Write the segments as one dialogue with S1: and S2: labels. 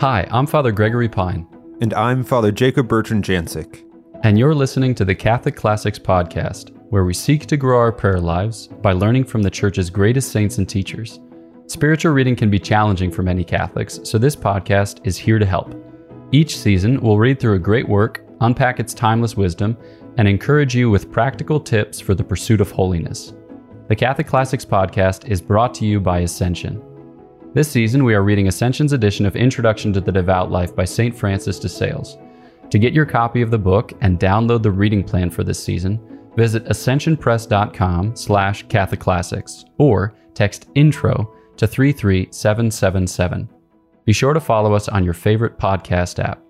S1: Hi, I'm Father Gregory Pine.
S2: And I'm Father Jacob Bertrand Janczyk.
S1: And you're listening to the Catholic Classics Podcast, where we seek to grow our prayer lives by learning from the Church's greatest saints and teachers. Spiritual reading can be challenging for many Catholics, so this podcast is here to help. Each season, we'll read through a great work, unpack its timeless wisdom, and encourage you with practical tips for the pursuit of holiness. The Catholic Classics Podcast is brought to you by Ascension. This season, we are reading Ascension's edition of Introduction to the Devout Life by St. Francis de Sales. To get your copy of the book and download the reading plan for this season, visit ascensionpress.com slash catholicclassics or text intro to 33777. Be sure to follow us on your favorite podcast app.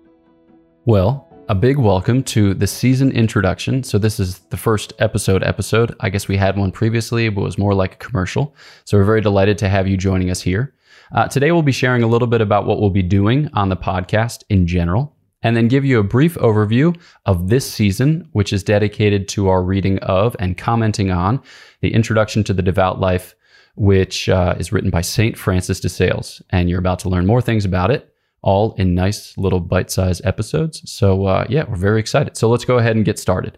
S1: Well, a big welcome to the season introduction. So this is the first episode episode. I guess we had one previously, but it was more like a commercial. So we're very delighted to have you joining us here. Uh, today we'll be sharing a little bit about what we'll be doing on the podcast in general, and then give you a brief overview of this season, which is dedicated to our reading of and commenting on the Introduction to the Devout Life, which uh, is written by Saint Francis de Sales. And you're about to learn more things about it all in nice little bite sized episodes. So, uh, yeah, we're very excited. So, let's go ahead and get started.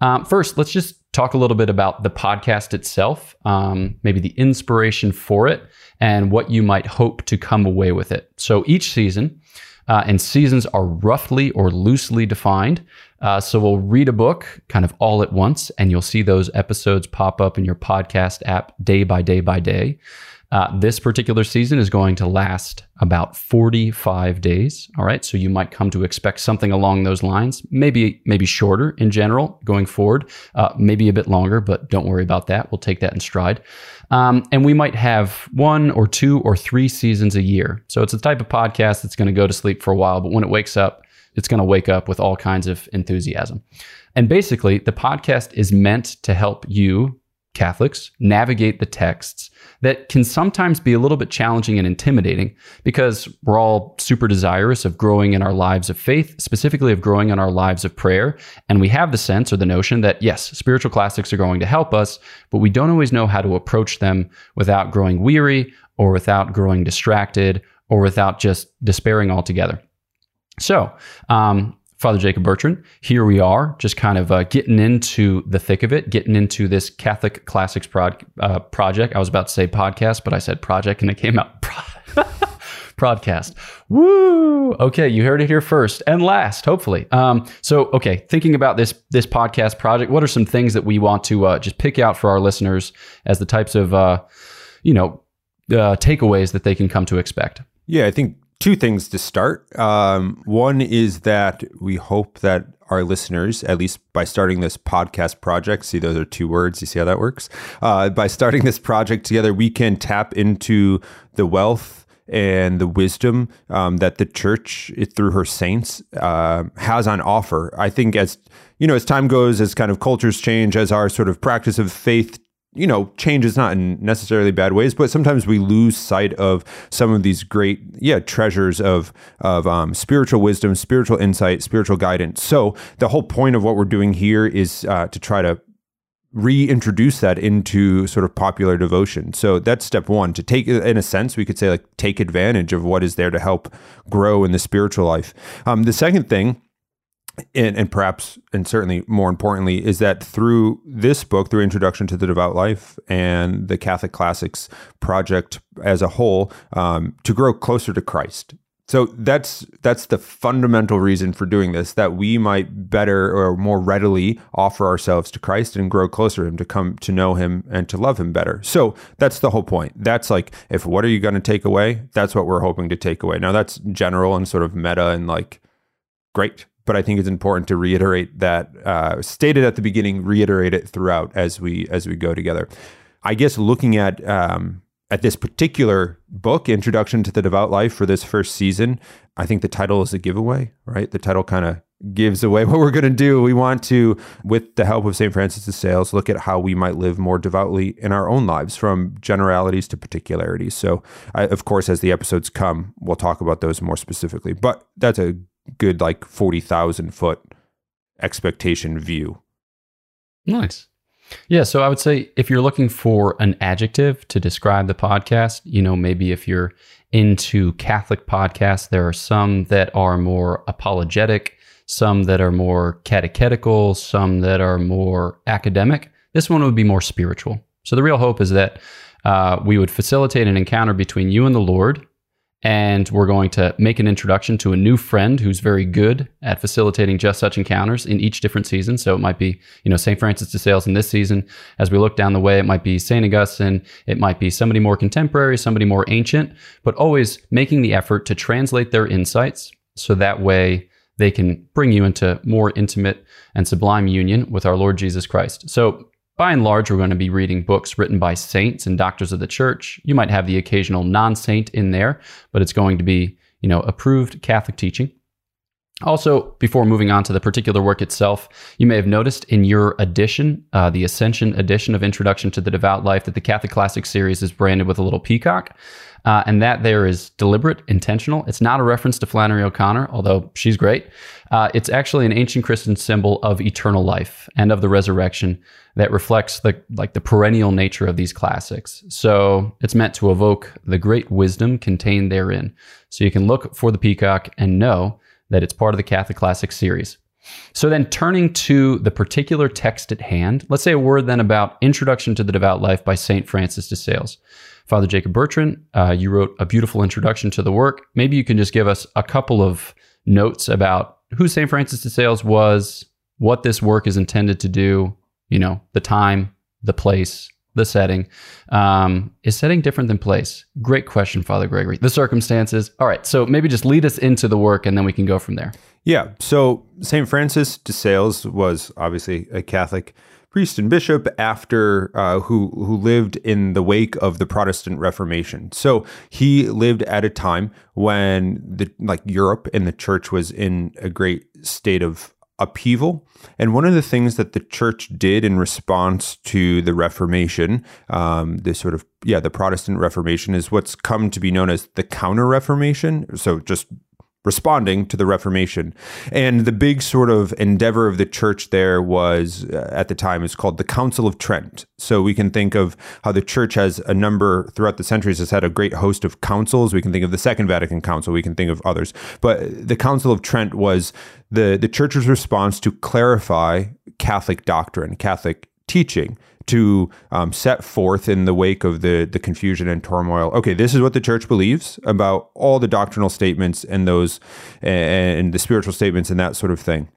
S1: Um, first, let's just talk a little bit about the podcast itself, um, maybe the inspiration for it, and what you might hope to come away with it. So, each season, uh, and seasons are roughly or loosely defined. Uh, so we'll read a book kind of all at once, and you'll see those episodes pop up in your podcast app day by day by day. Uh, this particular season is going to last about 45 days. All right. So you might come to expect something along those lines, maybe, maybe shorter in general going forward, uh, maybe a bit longer, but don't worry about that. We'll take that in stride. Um, and we might have one or two or three seasons a year. So it's a type of podcast that's going to go to sleep for a while, but when it wakes up, it's going to wake up with all kinds of enthusiasm. And basically, the podcast is meant to help you Catholics navigate the texts that can sometimes be a little bit challenging and intimidating because we're all super desirous of growing in our lives of faith, specifically of growing in our lives of prayer. And we have the sense or the notion that, yes, spiritual classics are going to help us, but we don't always know how to approach them without growing weary or without growing distracted or without just despairing altogether. So, um, Father Jacob Bertrand. Here we are, just kind of uh, getting into the thick of it, getting into this Catholic Classics uh, project. I was about to say podcast, but I said project and it came out podcast. Woo! Okay, you heard it here first and last, hopefully. Um, so, okay, thinking about this this podcast project, what are some things that we want to uh, just pick out for our listeners as the types of uh, you know uh, takeaways that they can come to expect?
S2: Yeah, I think two things to start. Um, one is that we hope that our listeners, at least by starting this podcast project, see those are two words. You see how that works? Uh, by starting this project together, we can tap into the wealth and the wisdom um, that the church, through her saints, uh, has on offer. I think as you know, as time goes, as kind of cultures change, as our sort of practice of faith you know, change is not in necessarily bad ways, but sometimes we lose sight of some of these great, yeah, treasures of of um, spiritual wisdom, spiritual insight, spiritual guidance. So the whole point of what we're doing here is uh, to try to reintroduce that into sort of popular devotion. So that's step one. To take, in a sense, we could say like take advantage of what is there to help grow in the spiritual life. Um, the second thing and, and, perhaps and certainly more importantly is that through this book through introduction to the devout life and the catholic classics project as a whole um, to grow closer to christ. So that's that's the fundamental reason for doing this that we might better or more readily offer ourselves to christ and grow closer to him to come to know him and to love him better. So that's the whole point. That's like if what are you going to take away? That's what we're hoping to take away. Now that's general and sort of meta and like great but I think it's important to reiterate that uh, stated at the beginning, reiterate it throughout as we as we go together. I guess looking at um, at this particular book, Introduction to the Devout Life, for this first season, I think the title is a giveaway, right? The title kind of gives away what we're going to do. We want to, with the help of St. Francis de Sales, look at how we might live more devoutly in our own lives from generalities to particularities. So, I, of course, as the episodes come, we'll talk about those more specifically. But that's a good like 40,000 foot expectation view.
S1: Nice. Yeah, so I would say if you're looking for an adjective to describe the podcast, you know, maybe if you're into Catholic podcasts, there are some that are more apologetic, some that are more catechetical, some that are more academic. This one would be more spiritual. So the real hope is that uh, we would facilitate an encounter between you and the Lord and we're going to make an introduction to a new friend who's very good at facilitating just such encounters in each different season. So it might be, you know, St. Francis de Sales in this season. As we look down the way, it might be St. Augustine. It might be somebody more contemporary, somebody more ancient, but always making the effort to translate their insights so that way they can bring you into more intimate and sublime union with our Lord Jesus Christ. So by and large, we're going to be reading books written by saints and doctors of the church. You might have the occasional non-saint in there, but it's going to be, you know, approved Catholic teaching. Also, before moving on to the particular work itself, you may have noticed in your edition, uh, the Ascension edition of Introduction to the Devout Life, that the Catholic Classic series is branded with a little peacock. Uh, and that there is deliberate, intentional. It's not a reference to Flannery O'Connor, although she's great. Uh, it's actually an ancient Christian symbol of eternal life and of the resurrection that reflects the like the perennial nature of these classics. So it's meant to evoke the great wisdom contained therein. So you can look for the peacock and know that it's part of the Catholic Classic series. So then turning to the particular text at hand, let's say a word then about Introduction to the Devout Life by St. Francis de Sales. Father Jacob Bertrand, uh, you wrote a beautiful introduction to the work. Maybe you can just give us a couple of notes about who St. Francis de Sales was, what this work is intended to do, you know, the time, the place, the setting. Um, is setting different than place? Great question, Father Gregory. The circumstances. All right. So maybe just lead us into the work and then we can go from there.
S2: Yeah. So St. Francis de Sales was obviously a Catholic priest and bishop after uh, who who lived in the wake of the Protestant Reformation. So he lived at a time when the like Europe and the church was in a great state of upheaval. And one of the things that the church did in response to the Reformation, um, the sort of yeah, the Protestant Reformation, is what's come to be known as the Counter Reformation. So just responding to the Reformation. And the big sort of endeavor of the church there was, uh, at the time, is called the Council of Trent. So we can think of how the church has a number throughout the centuries has had a great host of councils. We can think of the Second Vatican Council. We can think of others. But the Council of Trent was the the church's response to clarify Catholic doctrine, Catholic teaching to um, set forth in the wake of the the confusion and turmoil. Okay, this is what the church believes about all the doctrinal statements and those and the spiritual statements and that sort of thing.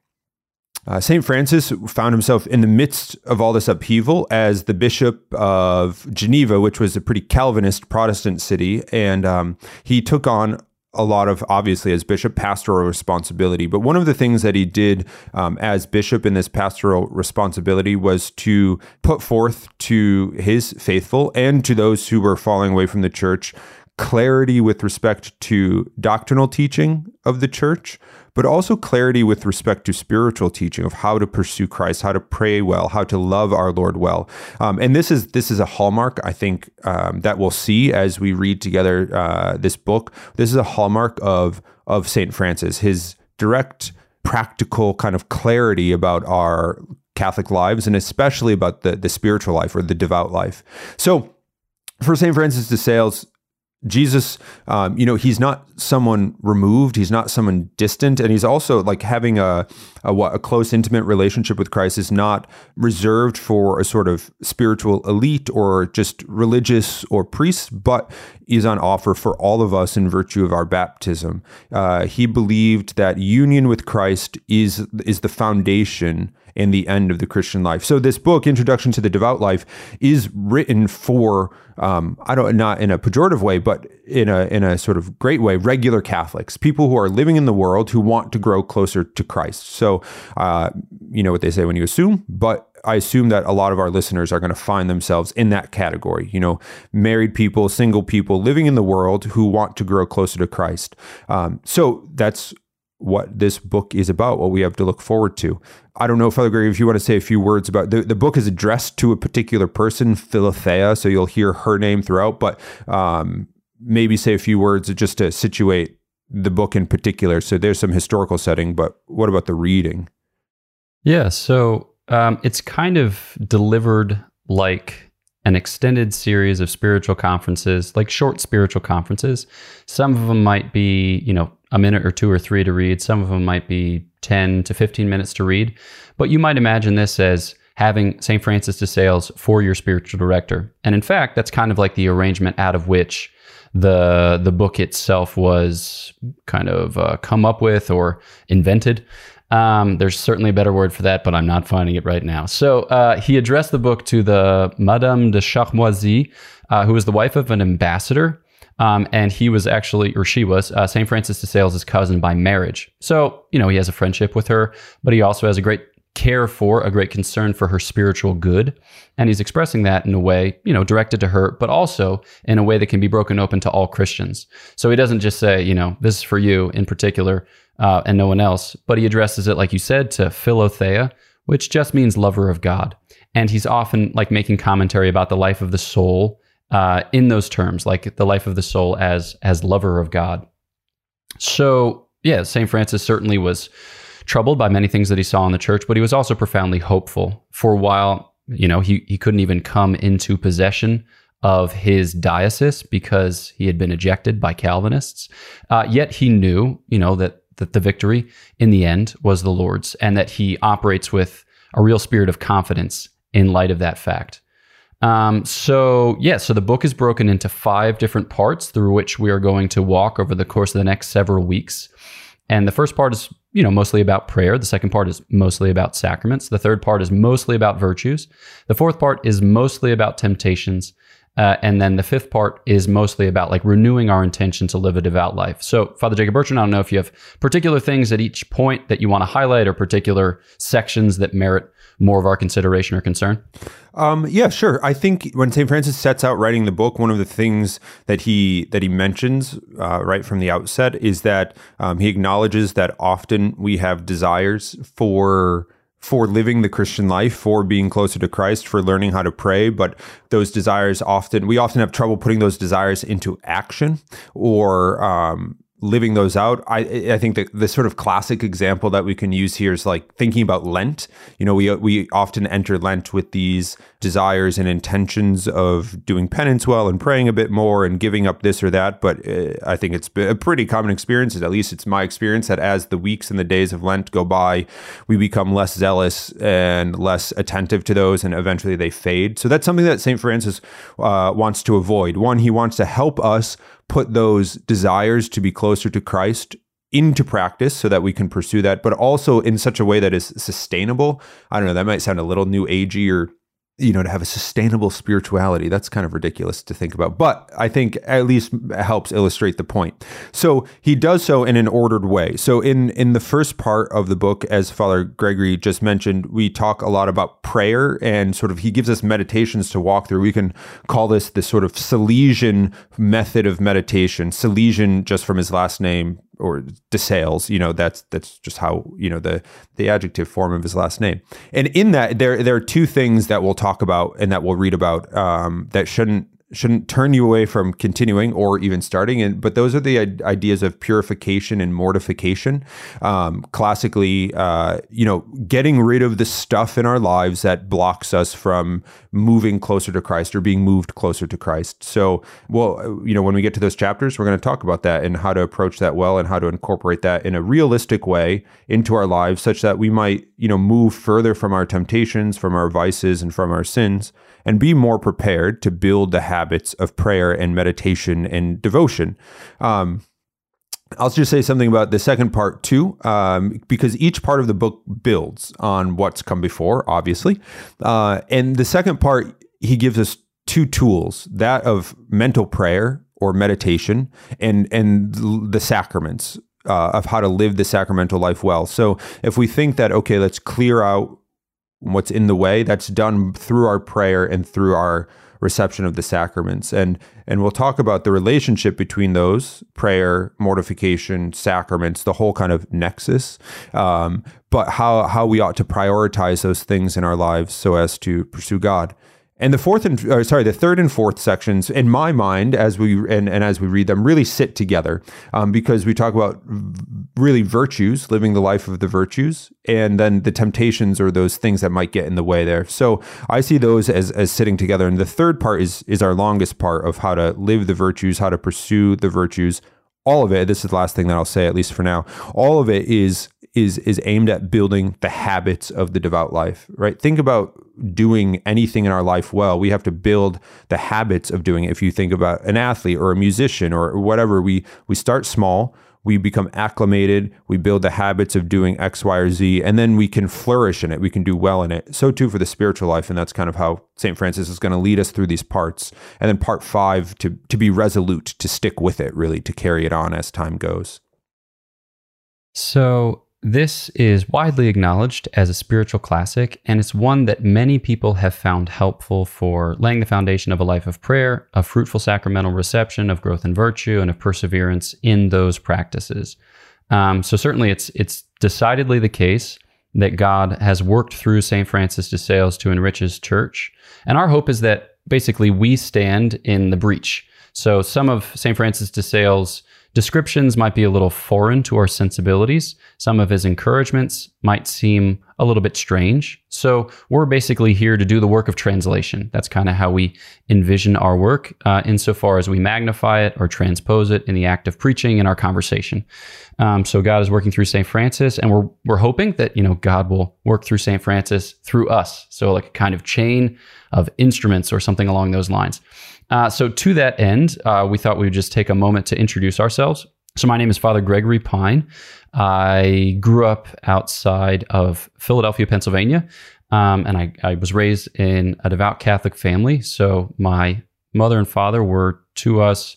S2: Uh, St. Francis found himself in the midst of all this upheaval as the Bishop of Geneva, which was a pretty Calvinist Protestant city, and um, he took on a lot of obviously as bishop pastoral responsibility. But one of the things that he did um, as bishop in this pastoral responsibility was to put forth to his faithful and to those who were falling away from the church clarity with respect to doctrinal teaching of the church but also clarity with respect to spiritual teaching of how to pursue Christ, how to pray well, how to love our Lord well. Um, and this is this is a hallmark I think um, that we'll see as we read together uh, this book. This is a hallmark of of Saint Francis. His direct, practical kind of clarity about our Catholic lives, and especially about the the spiritual life or the devout life. So for St. Francis de Sales, Jesus, um, you know, he's not someone removed. He's not someone distant, and he's also like having a, a a close, intimate relationship with Christ is not reserved for a sort of spiritual elite or just religious or priests, but is on offer for all of us in virtue of our baptism. Uh, he believed that union with Christ is is the foundation and the end of the Christian life. So this book, Introduction to the Devout Life, is written for um, I don't not in a pejorative way, but in a in a sort of great way, regular Catholics, people who are living in the world who want to grow closer to Christ. So uh, you know what they say when you assume, but I assume that a lot of our listeners are going to find themselves in that category. You know, married people, single people living in the world who want to grow closer to Christ. Um, so that's what this book is about, what we have to look forward to. I don't know, Father Gregory, if you want to say a few words about the, the book is addressed to a particular person, Philothea, so you'll hear her name throughout, but um, maybe say a few words just to situate the book in particular. So there's some historical setting, but what about the reading?
S1: Yeah, so um, it's kind of delivered like an extended series of spiritual conferences, like short spiritual conferences. Some of them might be, you know, a minute or two or three to read. Some of them might be 10 to 15 minutes to read. But you might imagine this as having St. Francis de Sales for your spiritual director. And in fact, that's kind of like the arrangement out of which the the book itself was kind of uh, come up with or invented. Um, there's certainly a better word for that, but I'm not finding it right now. So uh, he addressed the book to the Madame de Charmoisy, uh, who was the wife of an ambassador. Um, and he was actually, or she was, uh, St. Francis de Sales' cousin by marriage. So, you know, he has a friendship with her, but he also has a great care for, a great concern for her spiritual good. And he's expressing that in a way, you know, directed to her, but also in a way that can be broken open to all Christians. So he doesn't just say, you know, this is for you in particular uh, and no one else. But he addresses it, like you said, to Philothea, which just means lover of God. And he's often like making commentary about the life of the soul uh, in those terms, like the life of the soul as as lover of God. So yeah, Saint Francis certainly was troubled by many things that he saw in the church, but he was also profoundly hopeful. For a while, you know, he he couldn't even come into possession of his diocese because he had been ejected by Calvinists. Uh, yet he knew, you know, that that the victory in the end was the Lord's and that he operates with a real spirit of confidence in light of that fact. Um, so, yeah, so the book is broken into five different parts through which we are going to walk over the course of the next several weeks. And the first part is, you know, mostly about prayer. The second part is mostly about sacraments. The third part is mostly about virtues. The fourth part is mostly about temptations. Uh, and then the fifth part is mostly about like renewing our intention to live a devout life. So, Father Jacob Bertrand, I don't know if you have particular things at each point that you want to highlight or particular sections that merit more of our consideration or concern.
S2: Um, yeah, sure. I think when St. Francis sets out writing the book, one of the things that he that he mentions uh, right from the outset is that um, he acknowledges that often we have desires for for living the Christian life, for being closer to Christ, for learning how to pray. But those desires often, we often have trouble putting those desires into action or, um, living those out. I I think that the sort of classic example that we can use here is like thinking about Lent. You know, we we often enter Lent with these desires and intentions of doing penance well and praying a bit more and giving up this or that. But uh, I think it's a pretty common experience. At least it's my experience that as the weeks and the days of Lent go by, we become less zealous and less attentive to those, and eventually they fade. So that's something that Saint Francis uh, wants to avoid. One, he wants to help us put those desires to be closer to Christ into practice so that we can pursue that, but also in such a way that is sustainable. I don't know, that might sound a little new agey or you know, to have a sustainable spirituality. That's kind of ridiculous to think about, but I think at least helps illustrate the point. So he does so in an ordered way. So in in the first part of the book, as Father Gregory just mentioned, we talk a lot about prayer and sort of he gives us meditations to walk through. We can call this the sort of Salesian method of meditation. Salesian, just from his last name, or DeSales, you know, that's that's just how you know the the adjective form of his last name. And in that, there there are two things that we'll talk about and that we'll read about um, that shouldn't shouldn't turn you away from continuing or even starting. And but those are the ideas of purification and mortification. Um, classically, uh, you know, getting rid of the stuff in our lives that blocks us from moving closer to Christ or being moved closer to Christ. So, well, you know, when we get to those chapters, we're going to talk about that and how to approach that well and how to incorporate that in a realistic way into our lives, such that we might, you know, move further from our temptations, from our vices, and from our sins and be more prepared to build the habits of prayer and meditation and devotion. Um, I'll just say something about the second part too, um, because each part of the book builds on what's come before, obviously. Uh, and the second part, he gives us two tools that of mental prayer or meditation and, and the sacraments. Uh, of how to live the sacramental life well. So, if we think that, okay, let's clear out what's in the way that's done through our prayer and through our reception of the sacraments. And and we'll talk about the relationship between those prayer mortification sacraments the whole kind of nexus um, but how how we ought to prioritize those things in our lives so as to pursue god And the fourth and or sorry, the third and fourth sections, in my mind, as we and, and as we read them, really sit together um, because we talk about really virtues, living the life of the virtues, and then the temptations or those things that might get in the way there. So I see those as as sitting together. And the third part is is our longest part of how to live the virtues, how to pursue the virtues. All of it. This is the last thing that I'll say, at least for now. All of it is is is aimed at building the habits of the devout life right? Think about doing anything in our life well. We have to build the habits of doing it. If you think about an athlete or a musician or whatever we we start small we become acclimated we build the habits of doing x y or z and then we can flourish in it. We can do well in it. So too for the spiritual life and that's kind of how st francis is going to lead us through these parts. And then part five to to be resolute to stick with it really to carry it on as time goes.
S1: So this is widely acknowledged as a spiritual classic, and it's one that many people have found helpful for laying the foundation of a life of prayer, a fruitful sacramental reception, of growth in virtue, and of perseverance in those practices. Um, so certainly, it's it's decidedly the case that God has worked through Saint Francis de Sales to enrich His church, and our hope is that basically we stand in the breach. So some of Saint Francis de Sales Descriptions might be a little foreign to our sensibilities. Some of his encouragements might seem a little bit strange. So, we're basically here to do the work of translation. That's kind of how we envision our work, uh, insofar as we magnify it or transpose it in the act of preaching in our conversation. Um, so, God is working through St. Francis, and we're, we're hoping that, you know, God will work through St. Francis through us. So, like a kind of chain of instruments or something along those lines. Uh, so, to that end, uh, we thought we would just take a moment to introduce ourselves. So, my name is Father Gregory Pine. I grew up outside of Philadelphia, Pennsylvania, um, and I, I, was raised in a devout Catholic family. So, my mother and father were to us,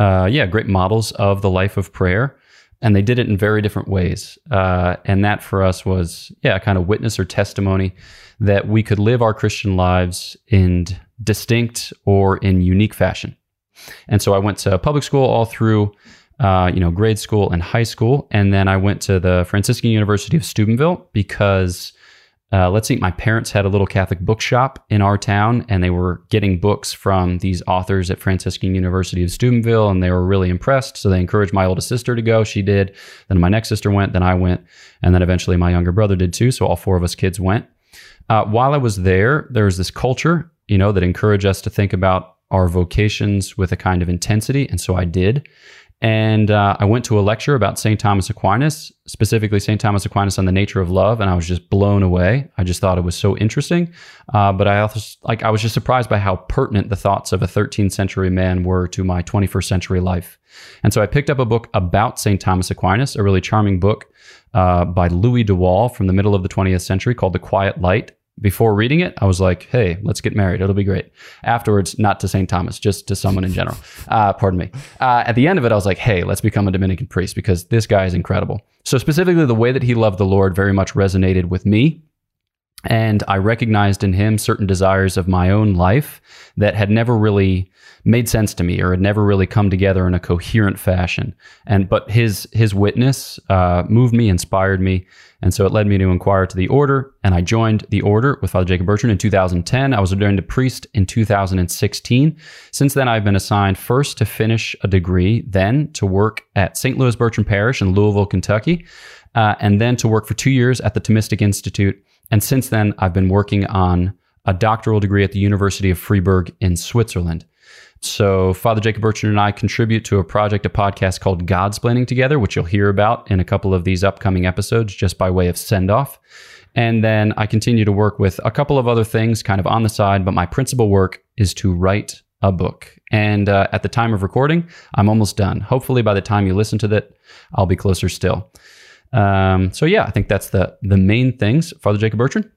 S1: uh, yeah, great models of the life of prayer. And they did it in very different ways. Uh, and that for us was, yeah, kind of witness or testimony that we could live our Christian lives in distinct or in unique fashion. And so I went to public school all through, uh, you know, grade school and high school, and then I went to the Franciscan University of Steubenville because, uh, let's see, my parents had a little Catholic bookshop in our town, and they were getting books from these authors at Franciscan University of Steubenville, and they were really impressed. So they encouraged my oldest sister to go. She did. Then my next sister went. Then I went, and then eventually my younger brother did too. So all four of us kids went. Uh, while I was there, there was this culture you know, that encouraged us to think about our vocations with a kind of intensity. And so I did. And uh, I went to a lecture about St. Thomas Aquinas, specifically St. Thomas Aquinas on the nature of love, and I was just blown away. I just thought it was so interesting. Uh, but I also like I was just surprised by how pertinent the thoughts of a 13th century man were to my 21st century life. And so I picked up a book about St. Thomas Aquinas, a really charming book uh, by Louis de Wohl from the middle of the 20th century called The Quiet Light before reading it, I was like, hey, let's get married. It'll be great. Afterwards, not to St. Thomas, just to someone in general. Uh, pardon me. Uh, at the end of it, I was like, hey, let's become a Dominican priest because this guy is incredible. So, specifically, the way that he loved the Lord very much resonated with me. And I recognized in him certain desires of my own life that had never really made sense to me or had never really come together in a coherent fashion. And but his his witness uh, moved me, inspired me, and so it led me to inquire to the order, and I joined the order with Father Jacob Bertrand in 2010. I was ordained a priest in 2016. Since then, I've been assigned first to finish a degree, then to work at St. Louis Bertrand Parish in Louisville, Kentucky, uh, and then to work for two years at the Thomistic Institute. And since then, I've been working on a doctoral degree at the University of Freiburg in Switzerland. So, Father Jacob Bertrand and I contribute to a project, a podcast called Godsplaining Together, which you'll hear about in a couple of these upcoming episodes just by way of send off. And then I continue to work with a couple of other things kind of on the side, but my principal work is to write a book. And uh, at the time of recording, I'm almost done. Hopefully, by the time you listen to that, I'll be closer still. Um, so, yeah, I think that's the, the main things. Father Jacob Bertrand?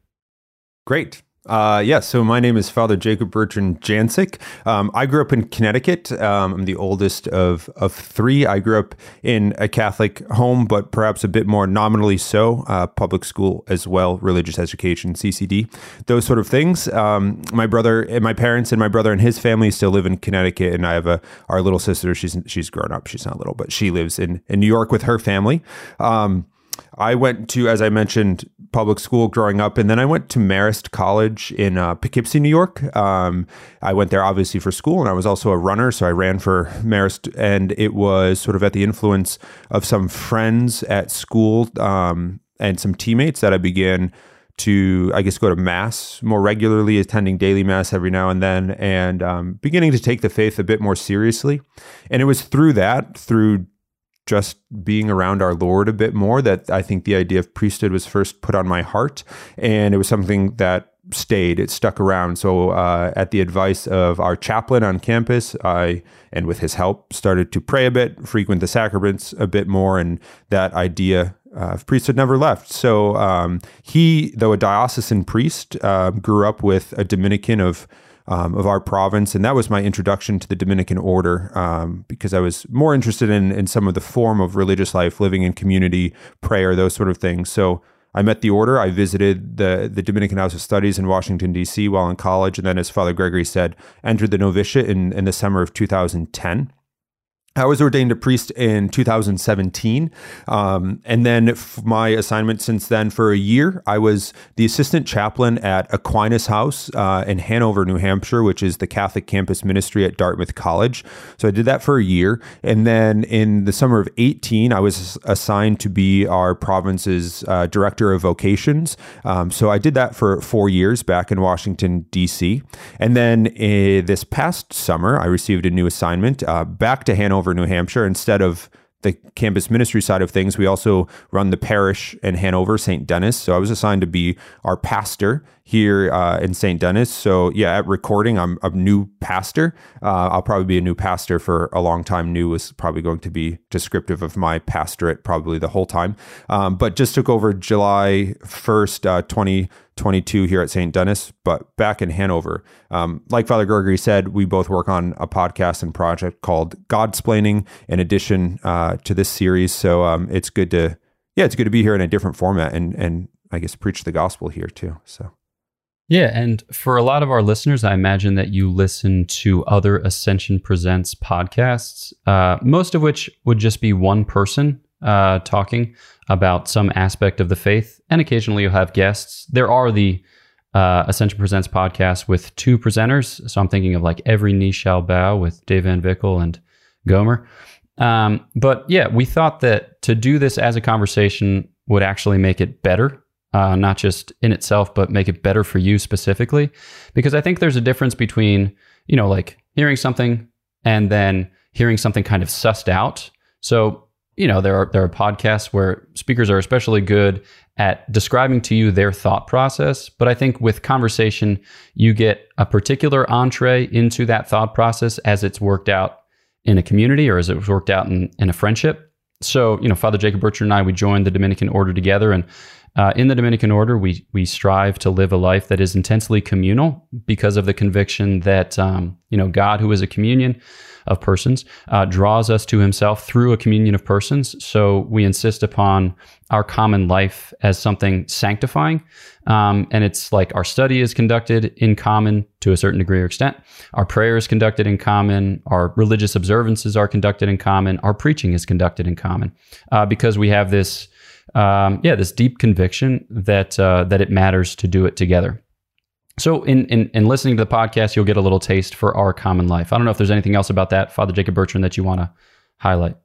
S2: Great. Uh, yeah, so my name is Father Jacob Bertrand Janczyk. Um, I grew up in Connecticut. Um, I'm the oldest of, of three. I grew up in a Catholic home, but perhaps a bit more nominally so, uh, public school as well, religious education, CCD, those sort of things. Um, my brother and my parents and my brother and his family still live in Connecticut, and I have a our little sister. She's she's grown up. She's not little, but she lives in, in New York with her family. Um, I went to, as I mentioned, public school growing up, and then I went to Marist College in uh, Poughkeepsie, New York. Um, I went there obviously for school, and I was also a runner, so I ran for Marist, and it was sort of at the influence of some friends at school um, and some teammates that I began to, I guess, go to mass more regularly, attending daily mass every now and then, and um, beginning to take the faith a bit more seriously. And it was through that, through just being around our Lord a bit more that I think the idea of priesthood was first put on my heart. And it was something that stayed, it stuck around. So, uh, at the advice of our chaplain on campus, I, and with his help, started to pray a bit, frequent the sacraments a bit more. And that idea uh, of priesthood never left. So, um, he, though a diocesan priest, uh, grew up with a Dominican of um, of our province. And that was my introduction to the Dominican order um, because I was more interested in, in some of the form of religious life, living in community, prayer, those sort of things. So I met the order. I visited the, the Dominican House of Studies in Washington, D.C. while in college. And then, as Father Gregory said, entered the novitiate in, in the summer of 2010. I was ordained a priest in 2017. Um, and then my assignment since then for a year, I was the assistant chaplain at Aquinas House uh, in Hanover, New Hampshire, which is the Catholic campus ministry at Dartmouth College. So I did that for a year. And then in the summer of 18, I was assigned to be our province's uh, director of vocations. Um, so I did that for four years back in Washington, D.C. And then uh, this past summer, I received a new assignment uh, back to Hanover. New Hampshire. Instead of the campus ministry side of things, we also run the parish in Hanover, St. Denis. So I was assigned to be our pastor here uh, in St. Denis. So yeah, at recording, I'm a new pastor. Uh, I'll probably be a new pastor for a long time. New is probably going to be descriptive of my pastorate probably the whole time. Um, but just took over July 1st, uh, 20- 22 here at St. Denis, but back in Hanover. Um, like Father Gregory said, we both work on a podcast and project called Godsplaining in addition uh, to this series. So um, it's good to, yeah, it's good to be here in a different format and, and I guess preach the gospel here too. So.
S1: Yeah, and for a lot of our listeners, I imagine that you listen to other Ascension Presents podcasts, uh, most of which would just be one person uh, talking about some aspect of the faith, and occasionally you'll have guests. There are the uh, Ascension Presents podcast with two presenters. So I'm thinking of like Every Knee Shall Bow with Dave Van Vickle and Gomer. Um, but yeah, we thought that to do this as a conversation would actually make it better, uh, not just in itself, but make it better for you specifically. Because I think there's a difference between, you know, like hearing something and then hearing something kind of sussed out. So you know, there are there are podcasts where speakers are especially good at describing to you their thought process. But I think with conversation, you get a particular entree into that thought process as it's worked out in a community or as it's worked out in, in a friendship. So, you know, Father Jacob Bertrand and I, we joined the Dominican Order together, and uh, in the Dominican Order, we we strive to live a life that is intensely communal because of the conviction that um, you know God, who is a communion, of persons, uh, draws us to himself through a communion of persons. So we insist upon our common life as something sanctifying. Um, and it's like our study is conducted in common to a certain degree or extent. Our prayer is conducted in common. Our religious observances are conducted in common. Our preaching is conducted in common uh, because we have this. Um, yeah, this deep conviction that uh, that it matters to do it together. So, in, in, in listening to the podcast, you'll get a little taste for our common life. I don't know if there's anything else about that, Father Jacob Bertrand, that you want to highlight.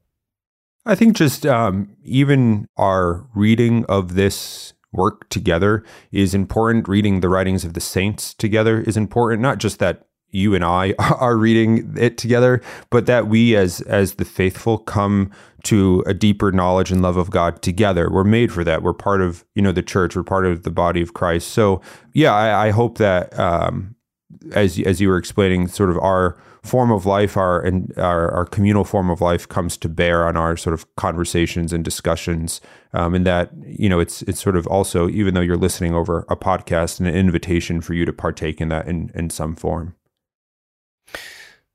S2: I think just um, even our reading of this work together is important. Reading the writings of the saints together is important. Not just that you and I are reading it together, but that we as as the faithful come to a deeper knowledge and love of God together. We're made for that. We're part of you know the church. We're part of the body of Christ. So yeah, I, I hope that um, as as you were explaining, sort of our form of life, our and our, our communal form of life comes to bear on our sort of conversations and discussions, um, and that you know it's it's sort of also even though you're listening over a podcast, an invitation for you to partake in that in in some form.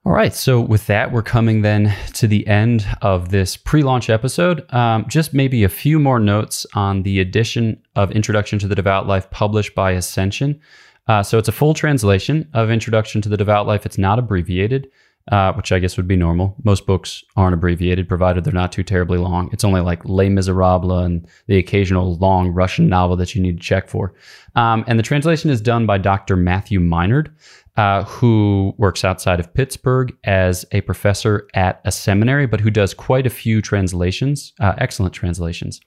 S1: All right. So, with that, we're coming then to the end of this pre launch episode. Um, just maybe a few more notes on the edition of Introduction to the Devout Life published by Ascension. Uh, so, it's a full translation of Introduction to the Devout Life, it's not abbreviated. uh, which I guess would be normal. Most books aren't abbreviated, provided they're not too terribly long. It's only like Les Miserables and the occasional long Russian novel that you need to check for. Um, and the translation is done by Dr. Matthew Minerd, uh, who works outside of Pittsburgh as a professor at a seminary, but who does quite a few translations, uh, excellent translations.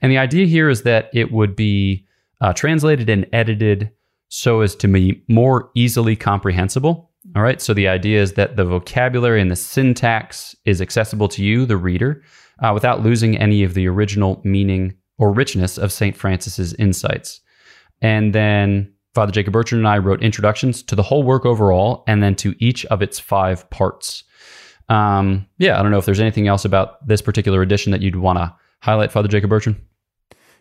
S1: And the idea here is that it would be uh, translated and edited so as to be more easily comprehensible all right. So the idea is that the vocabulary and the syntax is accessible to you, the reader, uh, without losing any of the original meaning or richness of St. Francis's insights. And then Father Jacob Bertrand and I wrote introductions to the whole work overall and then to each of its five parts. Um, yeah, I don't know if there's anything else about this particular edition that you'd want to highlight, Father Jacob Bertrand.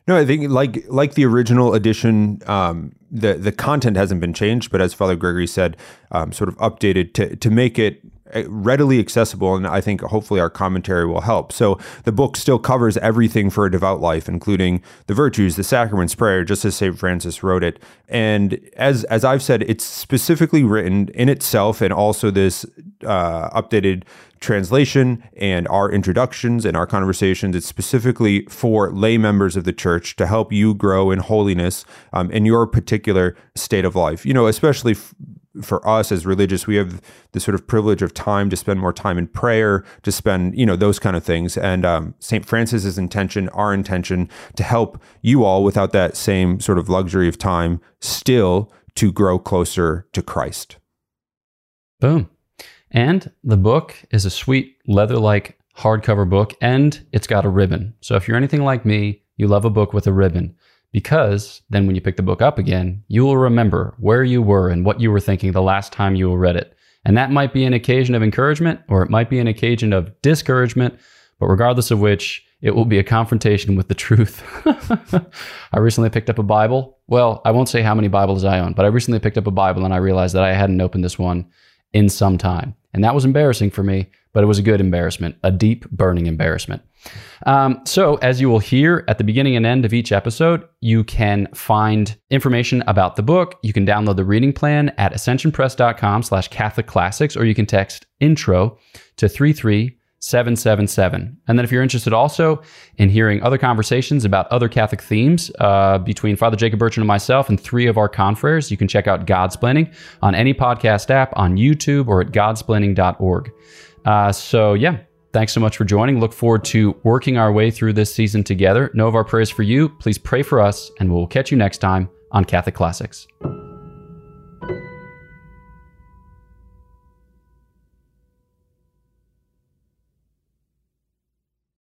S2: No, I think like like the original edition, um, the the content hasn't been changed, but as Father Gregory said, um, sort of updated to to make it readily accessible and i think hopefully our commentary will help so the book still covers everything for a devout life including the virtues the sacraments prayer just as st francis wrote it and as as i've said it's specifically written in itself and also this uh, updated translation and our introductions and our conversations. It's specifically for lay members of the church to help you grow in holiness um, in your particular state of life. You know, especially f- for us as religious, we have the sort of privilege of time to spend more time in prayer, to spend, you know, those kind of things. And um, St. Francis's intention, our intention, to help you all without that same sort of luxury of time, still to grow closer to Christ.
S1: Boom. And the book is a sweet leather like hardcover book and it's got a ribbon. So if you're anything like me, you love a book with a ribbon because then when you pick the book up again, you will remember where you were and what you were thinking the last time you read it. And that might be an occasion of encouragement or it might be an occasion of discouragement, but regardless of which, it will be a confrontation with the truth. I recently picked up a Bible. Well, I won't say how many Bibles I own, but I recently picked up a Bible and I realized that I hadn't opened this one in some time. And that was embarrassing for me, but it was a good embarrassment, a deep, burning embarrassment. Um, so, as you will hear at the beginning and end of each episode, you can find information about the book. You can download the reading plan at ascensionpress.com slash Catholic Classics, or you can text intro to 33777. And then if you're interested also in hearing other conversations about other Catholic themes uh, between Father Jacob Bertrand and myself and three of our confreres, you can check out Godsplaining on any podcast app, on YouTube, or at godsplaining.org. Uh, so, yeah, thanks so much for joining. Look forward to working our way through this season together. Know of our prayers for you. Please pray for us, and we'll catch you next time on Catholic Classics.